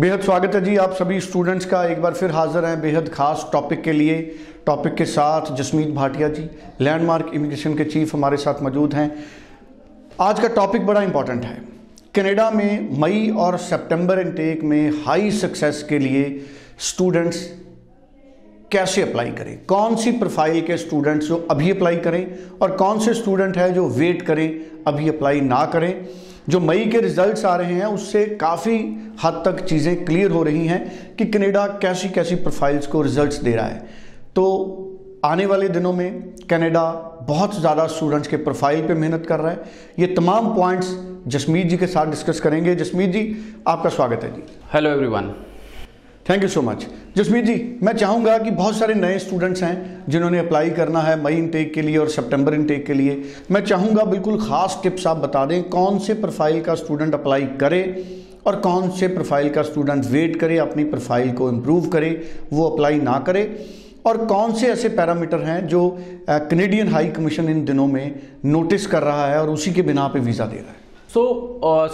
बेहद स्वागत है जी आप सभी स्टूडेंट्स का। एक बार फिर हाजिर हैं बेहद खास टॉपिक के लिए। टॉपिक के साथ जसमीत भाटिया जी लैंडमार्क इमिग्रेशन के चीफ हमारे साथ मौजूद हैं। आज का टॉपिक बड़ा इंपॉर्टेंट है। कनाडा में मई और सितंबर इनटेक में हाई सक्सेस के लिए स्टूडेंट्स कैसे अप्लाई करें? कौन सी प्रोफ़ाइल के स्टूडेंट्स जो अभी अप्लाई करें और कौन से स्टूडेंट हैं जो वेट करें, अभी अप्लाई ना करें? जो मई के रिजल्ट्स आ रहे हैं, उससे काफ़ी हद तक चीज़ें क्लियर हो रही हैं कि कनेडा कैसी कैसी प्रोफाइल्स को रिजल्ट्स दे रहा है। तो आने वाले दिनों में कनाडा बहुत ज़्यादा स्टूडेंट्स के प्रोफ़ाइल पे मेहनत कर रहा है। ये तमाम पॉइंट्स जसमीत जी के साथ डिस्कस करेंगे। जसमीत जी, आपका स्वागत है जी। Hello everyone thank you so much Jasmeet ji मैं चाहूँगा कि बहुत सारे नए स्टूडेंट्स हैं जिन्होंने अप्लाई करना है मई इनटेक के लिए और सितंबर इनटेक के लिए। मैं चाहूँगा बिल्कुल ख़ास टिप्स आप बता दें, कौन से प्रोफ़ाइल का स्टूडेंट अप्लाई करे और कौन से प्रोफ़ाइल का स्टूडेंट वेट करे, अपनी प्रोफ़ाइल को इम्प्रूव करे, वो अप्लाई ना करे। और कौन से ऐसे पैरामीटर हैं जो कनेडियन हाई कमीशन इन दिनों में नोटिस कर रहा है और उसी के बिना पे वीज़ा दे रहा है। so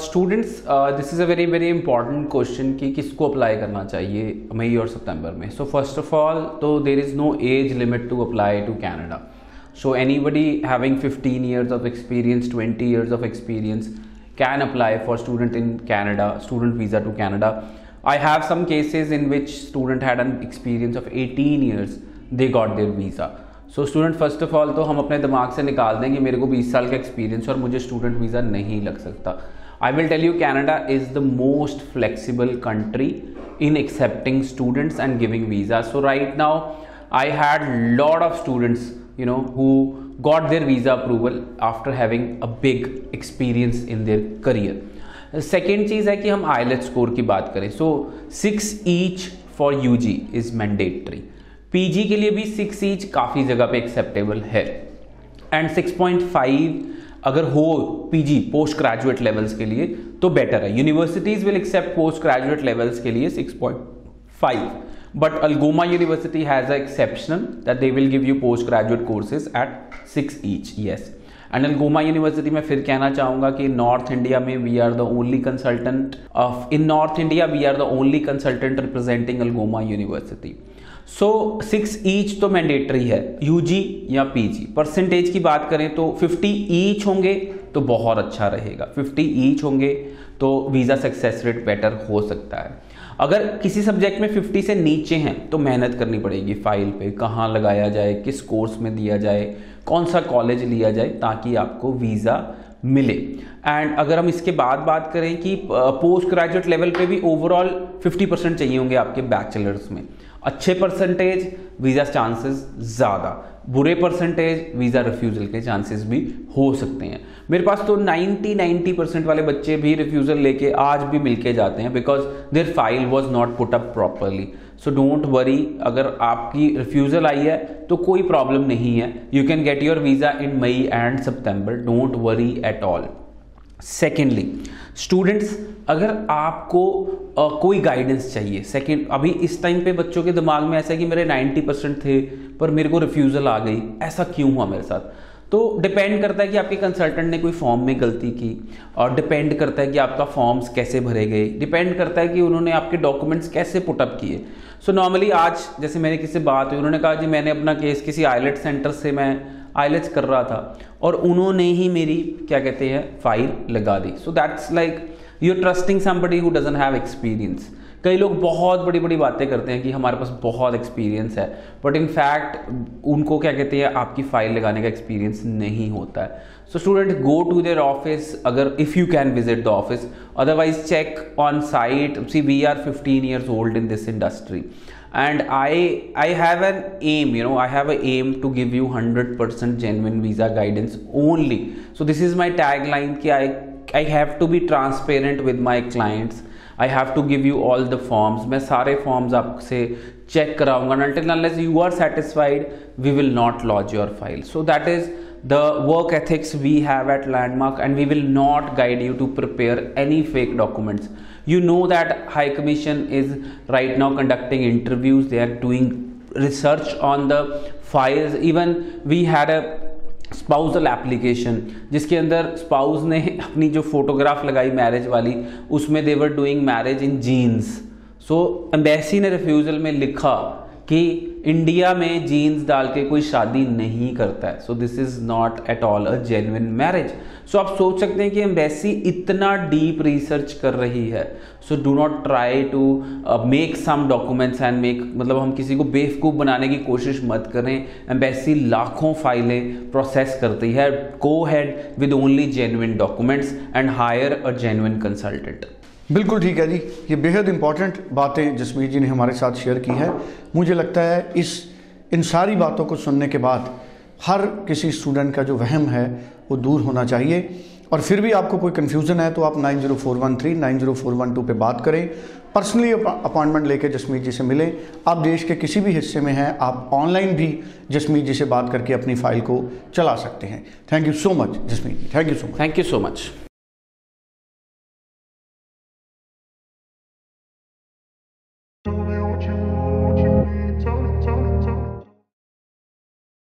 students this is a very very important question कि किसको अप्लाई करना चाहिए मई और सितंबर में सो फर्स्ट ऑफ ऑल तो there is no age limit to apply to Canada so anybody having 15 years of experience 20 years of experience can apply for student in canada student visa to canada i have some cases in which student had an experience of 18 years they got their visa So student first of all तो हम अपने दिमाग से निकाल दें कि मेरे को 20 साल का एक्सपीरियंस और मुझे स्टूडेंट वीज़ा नहीं लग सकता। I will tell you Canada is the most flexible country in accepting students and giving visa so right now I had lot of students you know, who got their visa approval after having a big experience in their career. Second चीज़ है कि हम IELTS score की बात करें। So six each for U G is mandatory PG के लिए भी six each काफ़ी जगह पे एक्सेप्टेबल है। एंड सिक्स पॉइंट फाइव अगर हो पीजी पोस्ट ग्रेजुएट लेवल्स के लिए तो बेटर है। Universities will accept post graduate levels के लिए six point five but algoma university has an exception that they will give you postgraduate courses at 6 each, yes. And Algoma university में फिर कहना चाहूँगा कि नॉर्थ इंडिया में we are the only consultant of in north India we are the only consultant representing Algoma university so six each तो mandatory है UG या PG percentage की बात करें तो 50 ईच होंगे तो बहुत अच्छा रहेगा। 50 ईच होंगे तो वीज़ा सक्सेस रेट बेटर हो सकता है। अगर किसी सब्जेक्ट में 50 से नीचे हैं तो मेहनत करनी पड़ेगी फ़ाइल पे, कहाँ लगाया जाए, किस कोर्स में दिया जाए, कौन सा कॉलेज लिया जाए, ताकि आपको वीज़ा मिले। एंड अगर हम इसके बाद बात करें कि पोस्ट ग्रेजुएट लेवल पे भी ओवरऑल 50 परसेंट चाहिए होंगे आपके बैचलर्स में। अच्छे परसेंटेज वीज़ा चांसेस ज़्यादा, बुरे परसेंटेज वीज़ा रिफ्यूज़ल के चांसेस भी हो सकते हैं। मेरे पास तो 90 90 परसेंट वाले बच्चे भी रिफ्यूज़ल लेके आज भी मिलके जाते हैं because their file was not put up properly so don't worry अगर आपकी रिफ्यूज़ल आई है तो कोई प्रॉब्लम नहीं है। You can get your visa in May and September don't worry at all secondly students अगर आपको आ, कोई गाइडेंस चाहिए सेकेंड अभी इस टाइम पे बच्चों के दिमाग में ऐसा है कि मेरे 90 परसेंट थे पर मेरे को रिफ्यूज़ल आ गई ऐसा क्यों हुआ मेरे साथ? तो डिपेंड करता है कि आपके कंसल्टेंट ने कोई फॉर्म में गलती की और डिपेंड करता है कि आपका फॉर्म्स कैसे भरे गए डिपेंड करता है कि उन्होंने आपके डॉक्यूमेंट्स कैसे पुटअप किए। सो नॉर्मली आज जैसे मैंने किसी बात हुई उन्होंने कहा जी मैंने अपना केस किसी आईलेट सेंटर से मैं आईलेट्स कर रहा था और उन्होंने ही मेरी क्या कहते हैं फ़ाइल लगा दी so that's like you trusting somebody who doesn't have experience कई लोग बहुत बड़ी बड़ी बातें करते हैं कि हमारे पास बहुत एक्सपीरियंस है बट इन फैक्ट उनको क्या कहते हैं आपकी फ़ाइल लगाने का एक्सपीरियंस नहीं होता है so student go to their office अगर if you can visit the office otherwise check on site see we are fifteen years old in this industry and i i have an aim you know i have an aim to give you 100% genuine visa guidance only so this is my tagline ki i i have to be transparent with my clients I have to give you all the forms मैं सारे forms आपसे check कराऊंगा until unless you are satisfied we will not lodge your file so that is the work ethics we have at landmark and we will not guide you to prepare any fake documents You know that high commission is right now conducting interviews they are doing research on the files even we had a spousal application जिसके अंदर spouse ने अपनी जो photograph लगाई marriage वाली उसमें they were doing marriage in jeans so embassy ने refusal में लिखा कि इंडिया में जीन्स डाल के कोई शादी नहीं करता है। So this is not at all a genuine marriage so आप सोच सकते हैं कि एम्बेसी इतना डीप रिसर्च कर रही है। So do not try to make some documents and make मतलब हम किसी को बेवकूफ़ बनाने की कोशिश मत करें। एम्बेसी लाखों फाइलें प्रोसेस करती है। Go ahead with only genuine documents and hire a genuine consultant बिल्कुल ठीक है जी। ये बेहद इंपॉर्टेंट बातें जसमीत जी ने हमारे साथ शेयर की है। मुझे लगता है इस, इन सारी बातों को सुनने के बाद हर किसी स्टूडेंट का जो वहम है, वो दूर होना चाहिए। और फिर भी आपको कोई कन्फ्यूज़न है तो आप nine zero four one three, nine zero four one two पर बात करें। पर्सनली अपॉइंटमेंट लेके जसमीत जी से मिलें। आप देश के किसी भी हिस्से में हैं, आप ऑनलाइन भी जसमीत जी से बात करके अपनी फ़ाइल को चला सकते हैं। Thank you so much Jasmeet ji. Thank you so much thank you so much